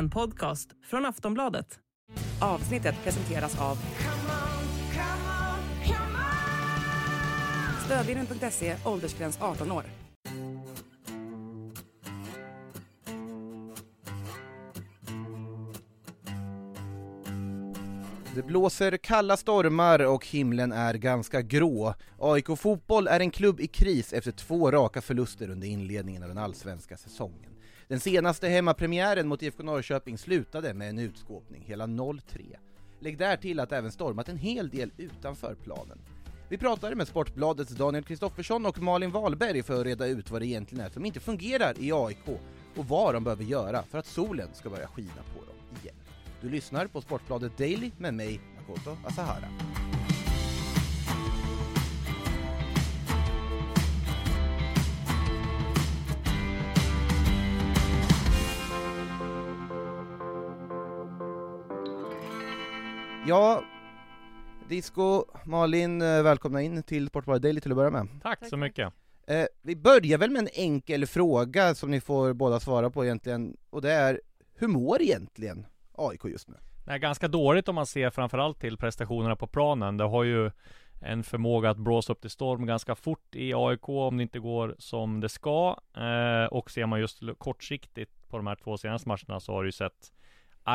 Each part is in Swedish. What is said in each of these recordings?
En podcast från Aftonbladet. Avsnittet presenteras av Stödvinnen.se, åldersgräns 18 år. Det blåser kalla stormar och himlen är ganska grå. AIK Fotboll är en klubb i kris efter två raka förluster under inledningen av den allsvenska säsongen. Den senaste hemmapremiären mot IFK Norrköping slutade med en utskåpning, hela 0-3. Lägg där till att det även stormat en hel del utanför planen. Vi pratade med Sportbladets Daniel Kristoffersson och Malin Wahlberg för att reda ut vad det egentligen är som inte fungerar i AIK och vad de behöver göra för att solen ska börja skina på dem igen. Du lyssnar på Sportbladet Daily med mig, Makoto Asahara. Ja, Disco, Malin, eh, välkomna in till Sportbladet Daily till att börja med. Tack så mycket. Eh, vi börjar väl med en enkel fråga som ni får båda svara på egentligen, och det är hur mår egentligen AIK just nu? Det är ganska dåligt om man ser framförallt till prestationerna på planen. Det har ju en förmåga att blåsa upp till storm ganska fort i AIK om det inte går som det ska. Eh, och ser man just kortsiktigt på de här två senaste matcherna så har det ju sett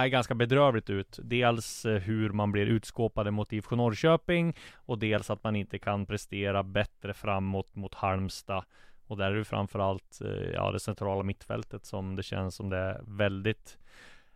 är ganska bedrövligt ut. Dels eh, hur man blir utskåpade mot IFK Norrköping och dels att man inte kan prestera bättre framåt mot Halmstad. Och där är det framförallt eh, ja, det centrala mittfältet som det känns som det är väldigt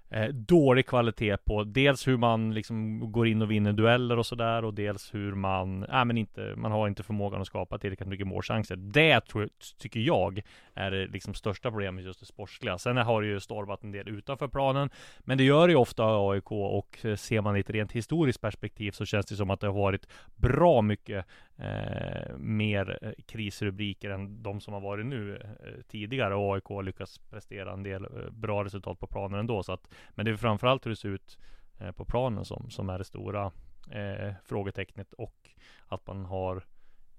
eh, dålig kvalitet på dels hur man liksom går in och vinner dueller och sådär och dels hur man, nej men inte, man har inte förmågan att skapa tillräckligt mycket målchanser. Det tror, tycker jag är det liksom största problemet just det sportsliga. Sen har det ju stormat en del utanför planen, men det gör det ju ofta AIK och eh, ser man i ett rent historiskt perspektiv så känns det som att det har varit bra mycket eh, mer eh, krisrubriker än de som har varit nu eh, tidigare. Och AIK har lyckats prestera en del eh, bra resultat på planen ändå. Så att, men det är framförallt hur det ser ut eh, på planen som, som är det stora eh, frågetecknet och att man har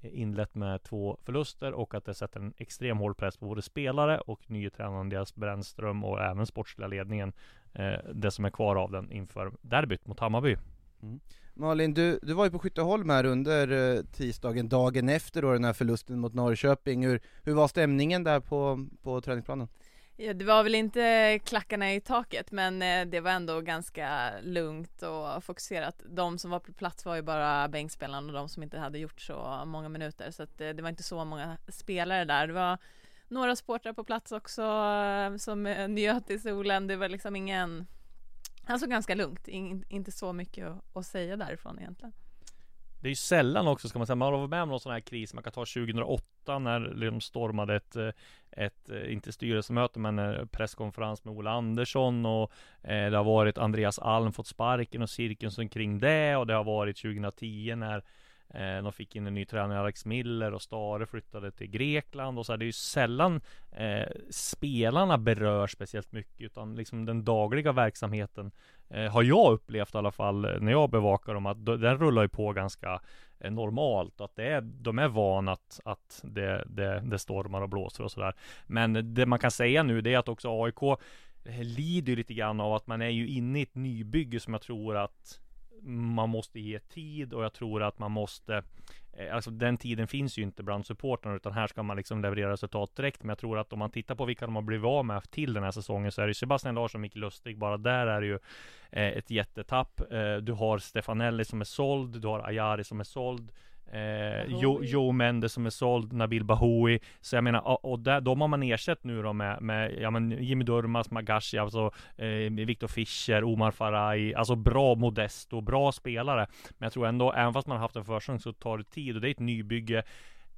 inlett med två förluster och att det sätter en extrem hård press på både spelare och nye tränaren Andreas Brännström och även sportsliga ledningen. Eh, det som är kvar av den inför derbyt mot Hammarby. Mm. Malin, du, du var ju på Skytteholm här under eh, tisdagen, dagen efter då den här förlusten mot Norrköping. Hur, hur var stämningen där på, på träningsplanen? Ja, det var väl inte klackarna i taket men eh, det var ändå ganska lugnt och fokuserat. De som var på plats var ju bara bänkspelarna och de som inte hade gjort så många minuter så att eh, det, var inte så många spelare där. Det var några supportrar på plats också som njöt i solen. Det var liksom ingen han såg ganska lugnt, In, inte så mycket att, att säga därifrån egentligen. Det är ju sällan också ska man säga, man har varit med om någon sån här kris, man kan ta 2008 när de stormade ett, eh, ett, eh, inte styrelsemöte men en presskonferens med Ola Andersson och eh, det har varit Andreas Alm fått sparken och cirkeln kring det och det har varit 2010 när Eh, de fick in en ny tränare, Alex Miller och Stare flyttade till Grekland och så här, Det är ju sällan eh, spelarna berörs speciellt mycket utan liksom den dagliga verksamheten eh, har jag upplevt i alla fall eh, när jag bevakar dem att den rullar ju på ganska eh, normalt och att det är, de är vana att, att det, det, det stormar och blåser och sådär. Men det man kan säga nu det är att också AIK eh, lider lite grann av att man är ju inne i ett nybygge som jag tror att man måste ge tid och jag tror att man måste eh, Alltså den tiden finns ju inte bland supportrarna utan här ska man liksom leverera resultat direkt. Men jag tror att om man tittar på vilka de har blivit av med till den här säsongen så är det Sebastian Larsson och Micke Lustig. Bara där är det ju eh, ett jättetapp. Eh, du har Stefanelli som är såld, du har Ayari som är såld. Eh, Joe, Joe Mendes som är såld, Nabil Bahoui. Så jag menar, och där, de har man ersatt nu då med, med ja, men Jimmy Durmas, Magashi, alltså eh, Victor Fischer, Omar Faraj, alltså bra Modesto, bra spelare. Men jag tror ändå, även fast man har haft en försäsong så tar det tid och det är ett nybygge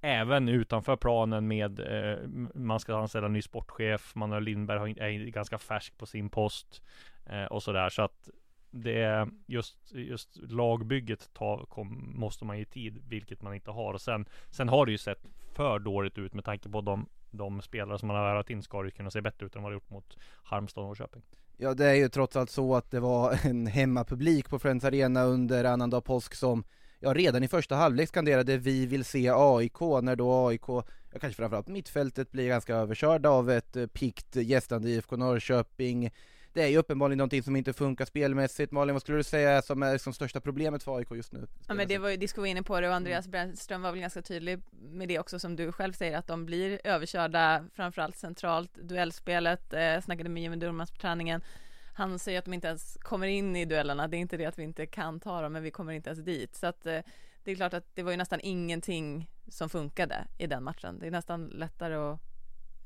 även utanför planen med eh, man ska anställa ny sportchef. Manuel Lindberg är ganska färsk på sin post eh, och sådär. Så att det är just, just lagbygget ta, kom, måste man ge tid, vilket man inte har. Och sen, sen har det ju sett för dåligt ut med tanke på de, de spelare som man har värvat in ska det kunna se bättre ut än vad det gjort mot Halmstad och Norrköping. Ja det är ju trots allt så att det var en hemmapublik på Friends Arena under annandag påsk som ja, redan i första halvlek skanderade vi vill se AIK när då AIK, ja, kanske framförallt mittfältet blir ganska överkörda av ett eh, pikt gästande IFK Norrköping det är ju uppenbarligen någonting som inte funkar spelmässigt. Malin, vad skulle du säga är som är liksom största problemet för AIK just nu? Ja men det var ju, Disco var inne på det och Andreas Brännström var väl ganska tydlig med det också som du själv säger att de blir överkörda framförallt centralt, duellspelet, eh, snackade med Jimmy Durmaz på träningen han säger att de inte ens kommer in i duellerna, det är inte det att vi inte kan ta dem, men vi kommer inte ens dit. Så att eh, det är klart att det var ju nästan ingenting som funkade i den matchen. Det är nästan lättare att,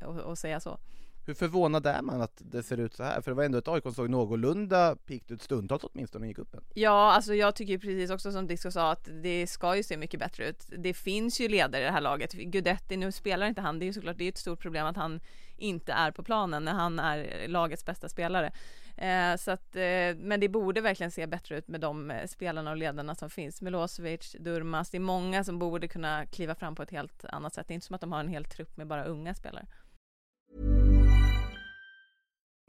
att, att säga så. Hur förvånad är man att det ser ut så här? För det var ändå ett AIK som såg någorlunda pikt ut stundtals åtminstone i cupen. Ja, alltså jag tycker precis också som Disco sa att det ska ju se mycket bättre ut. Det finns ju ledare i det här laget. Gudetti, nu spelar inte han, det är ju såklart det är ett stort problem att han inte är på planen när han är lagets bästa spelare. Eh, så att, eh, men det borde verkligen se bättre ut med de eh, spelarna och ledarna som finns. Milosevic, Durmas, det är många som borde kunna kliva fram på ett helt annat sätt. Det är inte som att de har en hel trupp med bara unga spelare.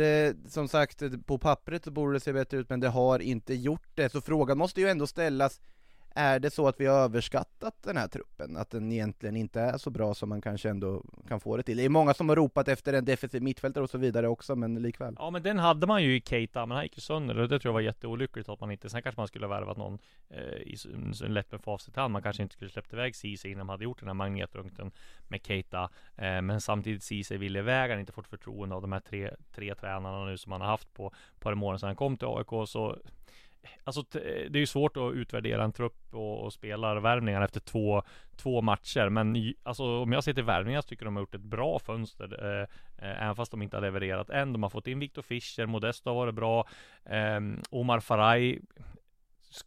Det, som sagt, på pappret så borde det se bättre ut men det har inte gjort det, så frågan måste ju ändå ställas är det så att vi har överskattat den här truppen? Att den egentligen inte är så bra som man kanske ändå kan få det till? Det är många som har ropat efter en defensiv mittfältare och så vidare också, men likväl. Ja men den hade man ju i Keita, men han gick ju sönder och det tror jag var jätteolyckligt att man inte Sen kanske man skulle ha värvat någon eh, i så lätt med facit hand Man kanske inte skulle släppt iväg Ceesay innan man hade gjort den här magnetröntgen med Keita eh, Men samtidigt Ceesay ville iväg, han inte fått förtroende av de här tre, tre tränarna nu som han har haft på ett par månader sedan han kom till AIK så Alltså det är ju svårt att utvärdera en trupp och, och spelarvärvningar efter två, två matcher Men alltså om jag ser till värvningar så tycker de har gjort ett bra fönster eh, eh, Även fast de inte har levererat än De har fått in Viktor Fischer, Modesto har varit bra eh, Omar Faraj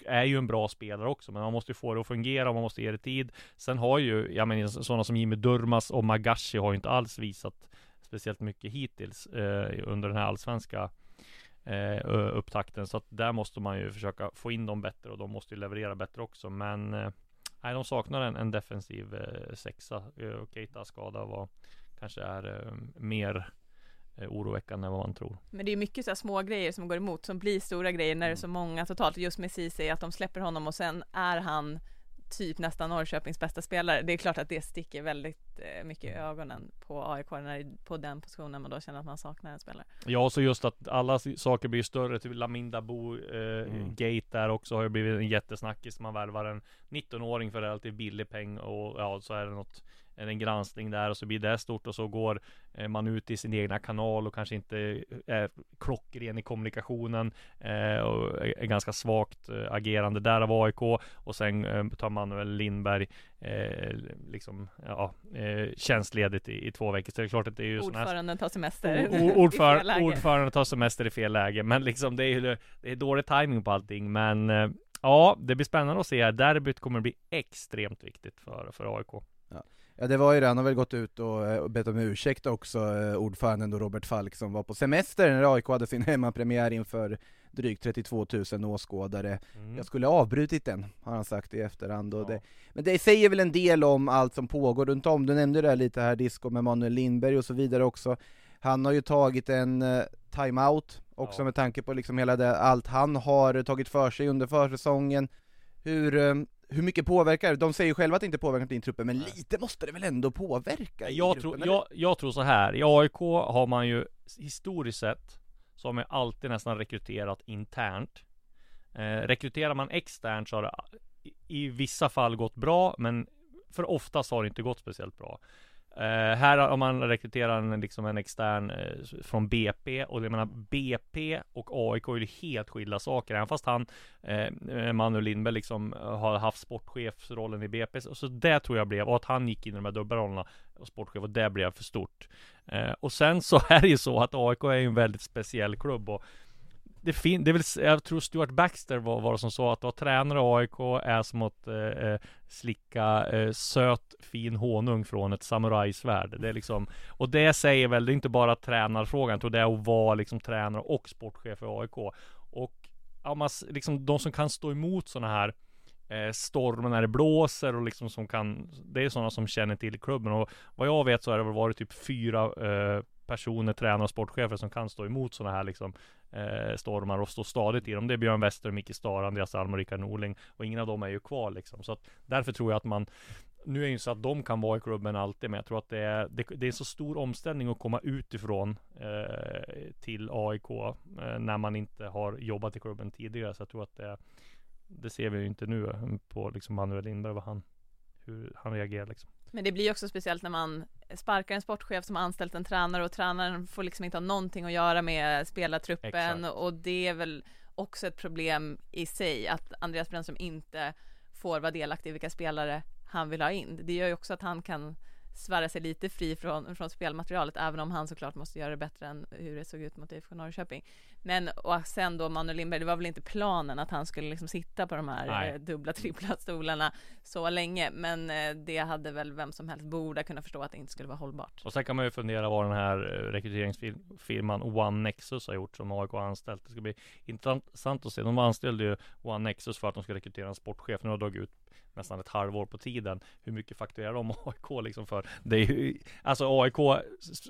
är ju en bra spelare också, men man måste ju få det att fungera och man måste ge det tid. Sen har ju, jag menar sådana som Jimmy Durmas och Magashi har ju inte alls visat speciellt mycket hittills eh, under den här allsvenska eh, upptakten. Så att där måste man ju försöka få in dem bättre och de måste ju leverera bättre också. Men eh, nej, de saknar en, en defensiv eh, sexa. Eh, Keita skada var kanske är eh, mer eh, oroväckande än vad man tror. Men det är mycket så här små grejer som går emot som blir stora grejer när det är så många totalt. Just med Ceesay att de släpper honom och sen är han typ nästan Norrköpings bästa spelare. Det är klart att det sticker väldigt eh, mycket i ögonen på AIK när på den positionen man då känner att man saknar en spelare. Ja, så just att alla saker blir större. Typ Laminda Bo eh, mm. Gate där också har ju blivit en jättesnackis. Man värvar en 19-åring för relativt billig peng och ja, så är det något en granskning där och så blir det stort och så går eh, man ut i sin egna kanal och kanske inte är klockren i kommunikationen eh, och är ganska svagt eh, agerande där av AIK och sen tar Manuel Lindberg liksom ja, tjänstledigt i, i två veckor. Så det är klart att det är ju Ordföranden tar semester ordför, Ordföranden tar semester i fel läge men liksom det är ju det är dålig timing på allting men Ja, det blir spännande att se här. Derbyt kommer att bli extremt viktigt för, för AIK. Ja. Det var ju det, han har väl gått ut och, eh, bett om ursäkt också, eh, ordföranden då Robert Falk som var på semester när AIK hade sin hemmapremiär inför drygt 32 000 åskådare. Mm. Jag skulle avbrutit den, har han sagt i efterhand. Ja. det, men det säger väl en del om allt som pågår runt om. Du nämnde det lite här, disco med Manuel Lindberg och så vidare också. Han har ju tagit en uh, timeout också ja. med tanke på liksom hela det, allt han har tagit för sig under försäsongen. Hur, um, hur mycket påverkar De säger ju själva att det inte påverkar din truppen, men lite måste det väl ändå påverka? Jag, tror, jag, jag tror så här. i AIK har man ju historiskt sett så har man alltid nästan rekryterat internt. Eh, rekryterar man externt så har det i, i vissa fall gått bra, men för oftast har det inte gått speciellt bra. Uh, här om man rekryterar en, liksom en extern uh, från BP och jag menar BP och AIK är ju helt skilda saker. Även fast han, eh, uh, Manuel Lindberg liksom har haft sportchefsrollen i BP. Så det tror jag blev, och att han gick in i de här dubbelrollerna och sportchef och det blev för stort. och sen så är det ju så att AIK är ju en väldigt speciell klubb och det, finns, det är väl, jag tror Stuart Baxter var, var det som sa att vara tränare i AIK är som att eh, eh, slicka eh, söt fin honung från ett samurajsvärd. Det är liksom, och det säger väl, det är inte bara tränarfrågan, jag tror det är att vara liksom tränare och sportchef i AIK. Och ja, man, liksom de som kan stå emot sådana här eh, stormar när det blåser och liksom som kan Det är sådana som känner till klubben och vad jag vet så har det väl varit typ fyra eh, personer, tränare och sportchefer som kan stå emot sådana här liksom eh, stormar och stå stadigt i dem. Det är Björn Wester, Micke Stara, Andreas Alm och Rickard Norling och ingen av dem är ju kvar liksom. Så att därför tror jag att man nu är det ju så att de kan vara i klubben alltid, men jag tror att det är, det, det är en så stor omställning att komma utifrån eh, till AIK eh, när man inte har jobbat i klubben tidigare. Så jag tror att det, det ser vi ju inte nu eh, på liksom Manuel Lindberg, vad han, hur han reagerar liksom. Men det blir också speciellt när man sparkar en sportchef som har anställt en tränare och tränaren får liksom inte ha någonting att göra med spelartruppen Exakt. och det är väl också ett problem i sig att Andreas Brännström inte får vara delaktig i vilka spelare han vill ha in. Det gör ju också att han kan svära sig lite fri från, från spelmaterialet även om han såklart måste göra det bättre än hur det såg ut mot IFK Norrköping. Men och sen då Manuel Lindberg, det var väl inte planen att han skulle liksom sitta på de här Nej. eh, dubbla, trippla stolarna så länge, men eh, det hade väl vem som helst borde kunna förstå att det inte skulle vara hållbart. Och sen kan man ju fundera vad den här eh, rekryteringsfirman One Nexus har gjort som AIK har anställt. Det ska bli intressant att se. De anställde ju One Nexus för att de ska rekrytera en sportchef. Nu har det dragit ut nästan ett halvår på tiden. Hur mycket fakturerar de AIK liksom för? Det är ju, alltså AIK,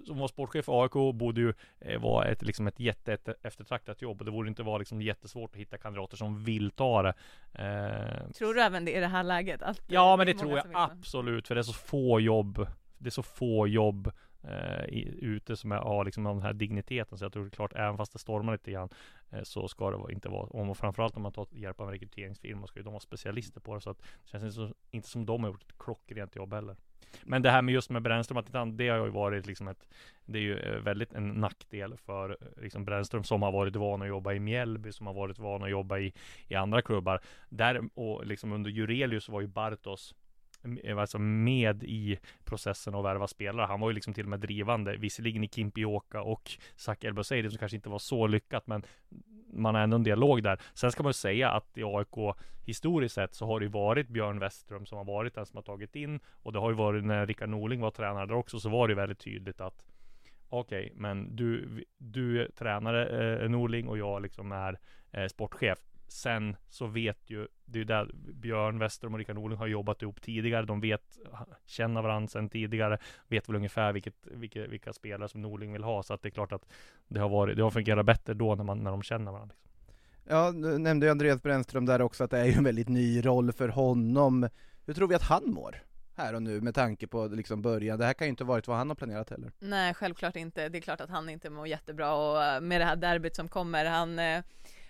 som var sportchef för AIK borde ju eh, vara ett, liksom ett jätte ett eftertraktat jobb. Och det borde inte vara liksom jättesvårt att hitta kandidater som vill ta det. Eh, Tror du även det i det här läget? Att Ja men det tror jag absolut för det är så få jobb Det är så få jobb eh, ute som är, har liksom den här digniteten. Så jag tror det är klart även fast det stormar lite grann eh, Så ska det inte vara om och framförallt om man tar hjälp av en rekryteringsfirma ska ju de vara specialister på det. Så att det känns inte, som, inte som de har gjort ett klockrent jobb heller. Men det här med just med Brännström att det har ju varit liksom ett Det är ju eh, väldigt en nackdel för eh, liksom Brännström som har varit van att jobba i Mjällby som har varit van att jobba i i andra klubbar. Där och liksom under Jurelius var ju Bartos alltså med i processen att värva spelare. Han var ju liksom till och med drivande, visserligen i Kimpioka och Zac Elbouzedi, som kanske inte var så lyckat, men man har ändå en dialog där. Sen ska man ju säga att i AIK historiskt sett så har det ju varit Björn Westström som har varit den som har tagit in och det har ju varit när Rickard Norling var tränare där också så var det väldigt tydligt att Okej, men du, du är tränare eh, Norling och jag liksom är eh, sportchef. Sen så vet ju, det är ju där Björn Westerholm och Rickard Norling har jobbat ihop tidigare. De vet, känner varandra sedan tidigare. Vet väl ungefär vilket, vilka, vilka spelare som Norling vill ha. Så att det är klart att det har varit, det har fungerat bättre då när man, när de känner varandra. Liksom. Ja, nu nämnde ju Andreas Brännström där också att det är ju en väldigt ny roll för honom. Hur tror vi att han mår? Här och nu med tanke på liksom början. Det här kan ju inte varit vad han har planerat heller. Nej, självklart inte. Det är klart att han inte mår jättebra och eh, med det här derbyt som kommer, han eh,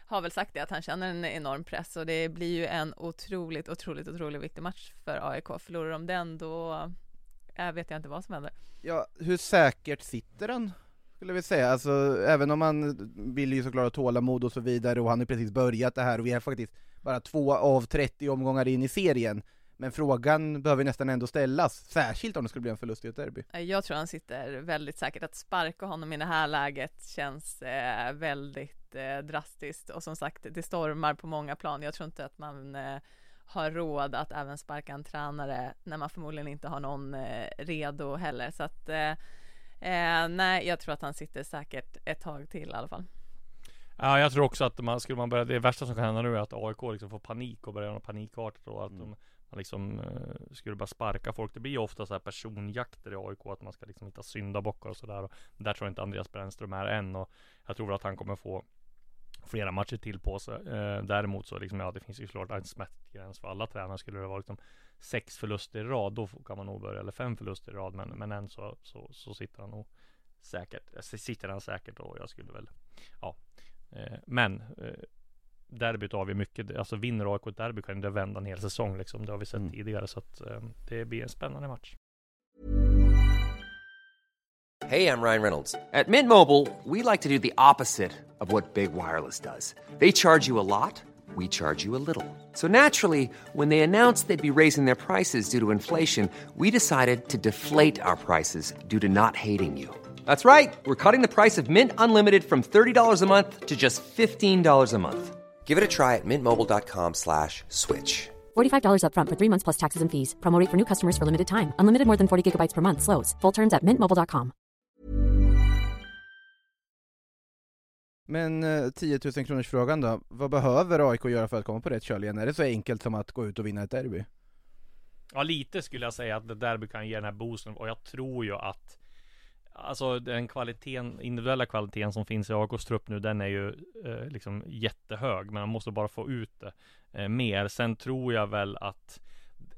har väl sagt det att han känner en enorm press och det blir ju en otroligt, otroligt, otroligt viktig match för AIK. Förlorar de den då eh, vet jag inte vad som händer. Ja, hur säkert sitter han? Skulle vi säga, alltså även om man vill ju såklart ha tålamod och så vidare och han har ju precis börjat det här och vi är faktiskt bara två av 30 omgångar in i serien. Men frågan behöver nästan ändå ställas, särskilt om det skulle bli en förlust i ett derby. Eh, jag tror han sitter väldigt säkert. Att sparka honom i det här läget känns eh, väldigt eh, drastiskt och som sagt, det stormar på många plan. Jag tror inte att man eh, har råd att även sparka en tränare när man förmodligen inte har någon eh, redo heller. Så att eh, eh, nej, jag tror att han sitter säkert ett tag till i alla fall. Ja, jag tror också att man skulle man börja, det värsta som kan hända nu är att AIK liksom får panik och börjar göra panikartat och att Mm. de man liksom eh, skulle bara sparka folk. Det blir ju ofta så här personjakter i AIK att man ska liksom hitta syndabockar och sådär. Där tror jag inte Andreas Brännström är än och jag tror väl att han kommer få flera matcher till på sig. Eh, däremot så liksom, ja det finns ju klart en smärtgräns för alla tränare. Skulle det vara liksom sex förluster i rad, då kan man nog börja, eller fem förluster i rad. Men, men än så, så, så sitter han nog säkert, eh, sitter han säkert och jag skulle väl, ja. Eh, men eh, derbyt vi mycket, alltså vinner AIK ett derby kan det vända en hel säsong liksom. Det har vi sett Mm. tidigare så att eh, det blir en spännande match. Hey, I'm Ryan Reynolds. At Mint Mobile, we like to do the opposite of what Big Wireless does. They charge you a lot, we charge you a little. So naturally, when they announced they'd be raising their prices due to inflation, we decided to deflate our prices due to not hating you. That's right. We're cutting the price of Mint Unlimited from $30 a month to just $15 a month. Give it a try at mintmobile.com slash switch. $45 upfront for three months plus taxes and fees. Promo rate for new customers for limited time. Unlimited more than 40 gigabytes per month. Slows. Full terms at mintmobile.com. Men eh, 10 000 kronors frågan då, vad behöver AIK göra för att komma på rätt köl igen? Är det så enkelt som att gå ut och vinna ett derby? Ja lite skulle jag säga att det derby kan ge den här boosten och jag tror ju att Alltså den kvaliteten, individuella kvaliteten som finns i AIKs trupp nu den är ju eh, liksom jättehög men man måste bara få ut det eh, mer. Sen tror jag väl att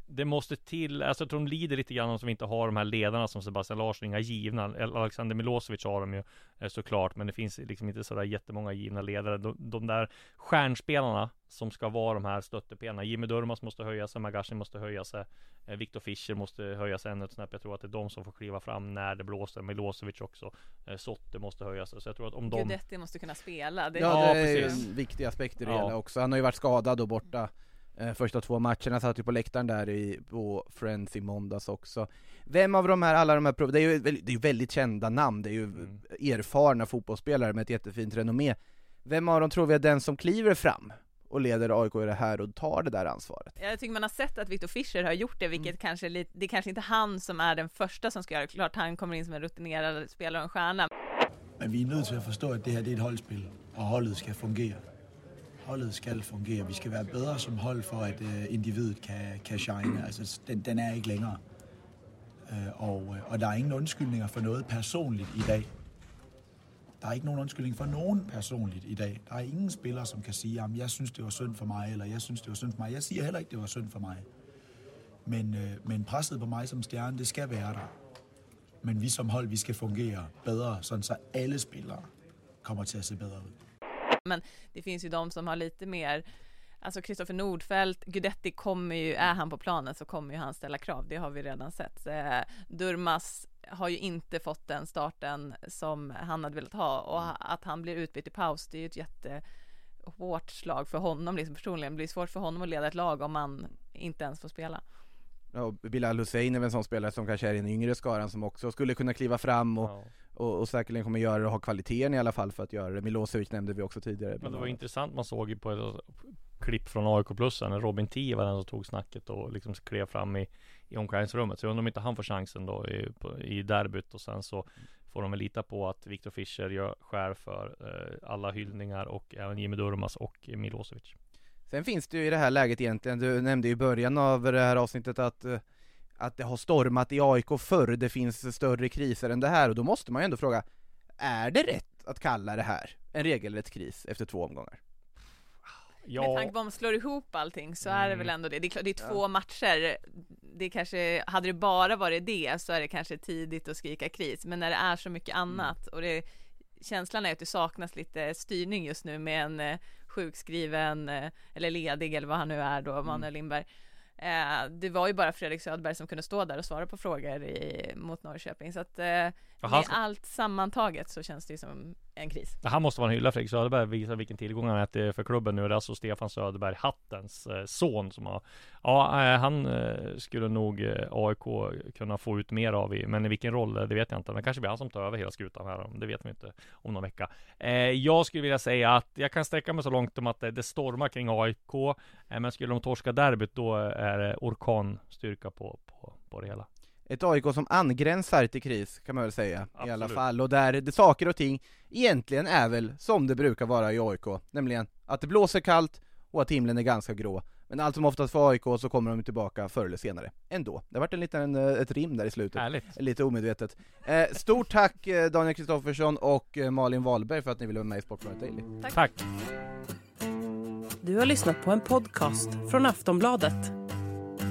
det måste till, alltså jag tror de lider lite grann om som inte har de här ledarna som Sebastian Larsson, inga givna. Alexander Milosevic har de ju eh, såklart, men det finns liksom inte sådär jättemånga givna ledare. De, de där stjärnspelarna som ska vara de här stöttepelarna. Jimmy Durmaz måste höja sig, Magashi måste höja sig, eh, Viktor Fischer måste höja sig ännu ett snäpp. Jag tror att det är de som får kliva fram när det blåser. Milosevic också. Eh, Sotte måste höja sig. Så jag tror att om de... Måste kunna spela. Det... Ja, Ja, det är precis. en viktig aspekt i det Ja. hela också. Han har ju varit skadad och borta första två matcherna, satt ju på läktaren där i, på Friends i måndags också. Vem av de här, alla de här det är ju väldigt, det är väldigt kända namn, det är ju Mm. erfarna fotbollsspelare med ett jättefint renommé. Vem av dem tror vi är den som kliver fram och leder AIK i det här och tar det där ansvaret? Jag tycker man har sett att Viktor Fischer har gjort det, vilket kanske är lite, det är kanske inte han som är den första som ska göra det. Klart han kommer in som en rutinerad spelare och en stjärna. Men vi er nødt til at forstå, at det her det er et holdspil, og holdet skal fungere. Holdet skal fungere. Vi skal være bedre som hold, for at øh, individet kan, kan shine. Altså, den, den er ikke længere. Øh, og, øh, og der er ingen undskyldninger for noget personligt i dag. Der er ikke nogen undskyldning for nogen personligt i dag. Der er ingen spiller, som kan sige, at jeg synes, det var synd for mig, eller jeg synes, det var synd for mig. Jeg siger heller ikke, det var synd for mig. Men, øh, men presset på mig som stjerne, det skal være der. Men vi som hold, vi skal fungere bedre, sådan så alle spillere kommer til at se bedre ud. Men det finns ju de som har lite mer Alltså Kristoffer Nordfeldt, Gudetti kommer ju, är han på planen så kommer ju han ställa krav, det har vi redan sett. Eh, Durmas har ju inte fått den starten som han hade velat ha och att han blir utbytt i paus, det är ju ett jättehårt slag för honom liksom personligen. Det blir svårt för honom att leda ett lag om man inte ens får spela. Ja, Bilal Hussein är väl en sån spelare som kanske är i den yngre skaran som också skulle kunna kliva fram och, Ja. Och, och säkerligen kommer göra det och ha kvaliteten i alla fall för att göra det. Milosevic nämnde vi också tidigare. Men det var intressant, man såg ju på ett klipp från AIK plussen när Robin Tii var den som tog snacket och liksom klev fram i, i omklädningsrummet. Så jag undrar om inte han får chansen då i, på, i derbyt och sen så får de väl lita på att Viktor Fischer gör skär för eh, alla hyllningar och även Jimmy Durmaz och Milosevic. Sen finns det ju i det här läget egentligen, du nämnde i början av det här avsnittet att, eh, att det har stormat i AIK förr, det finns större kriser än det här, och då måste man ju ändå fråga, är det rätt att kalla det här en regelrätt kris efter två omgångar? Med tanke på om man slår ihop allting så är det väl ändå det. Det är, det är två matcher. Det kanske, hade det bara varit det så är det kanske tidigt att skrika kris. Men när det är så mycket annat och det, känslan är att det saknas lite styrning just nu med en eh, sjukskriven eh, eller ledig eller vad han nu är då, Manuel Lindberg. Eh, det var ju bara Fredrik Söderberg som kunde stå där och svara på frågor i, mot Norrköping. Så att eh, med allt sammantaget så känns det ju som en kris. Det här måste man hylla Fredrik Söderberg, visa vilken tillgång han är till för klubben nu. Det är alltså Stefan Söderberg, Hattens eh, son som har Ja, eh, han eh, skulle nog AIK kunna få ut mer av i, men i vilken roll, det vet jag inte. Men kanske blir han som tar över hela skutan här, det vet vi inte om någon vecka. Jag skulle vilja säga att jag kan sträcka mig så långt om att det, stormar kring AIK, men skulle de torska derbyt då är det orkanstyrka på, på, på det hela. Ett AIK som angränsar till kris kan man väl säga i alla Absolut. fall, och där det saker och ting egentligen är väl som det brukar vara i AIK, nämligen att det blåser kallt och att himlen är ganska grå. Men allt som oftast för AIK så kommer de tillbaka förr eller senare, ändå. Det har varit en liten, eh, ett rim där i slutet. Härligt! Lite omedvetet. Eh, stort tack eh, Daniel Kristoffersson och eh, Malin Wahlberg för att ni ville vara med i Sportbladet Daily. Tack! Du har lyssnat på en podcast från Aftonbladet.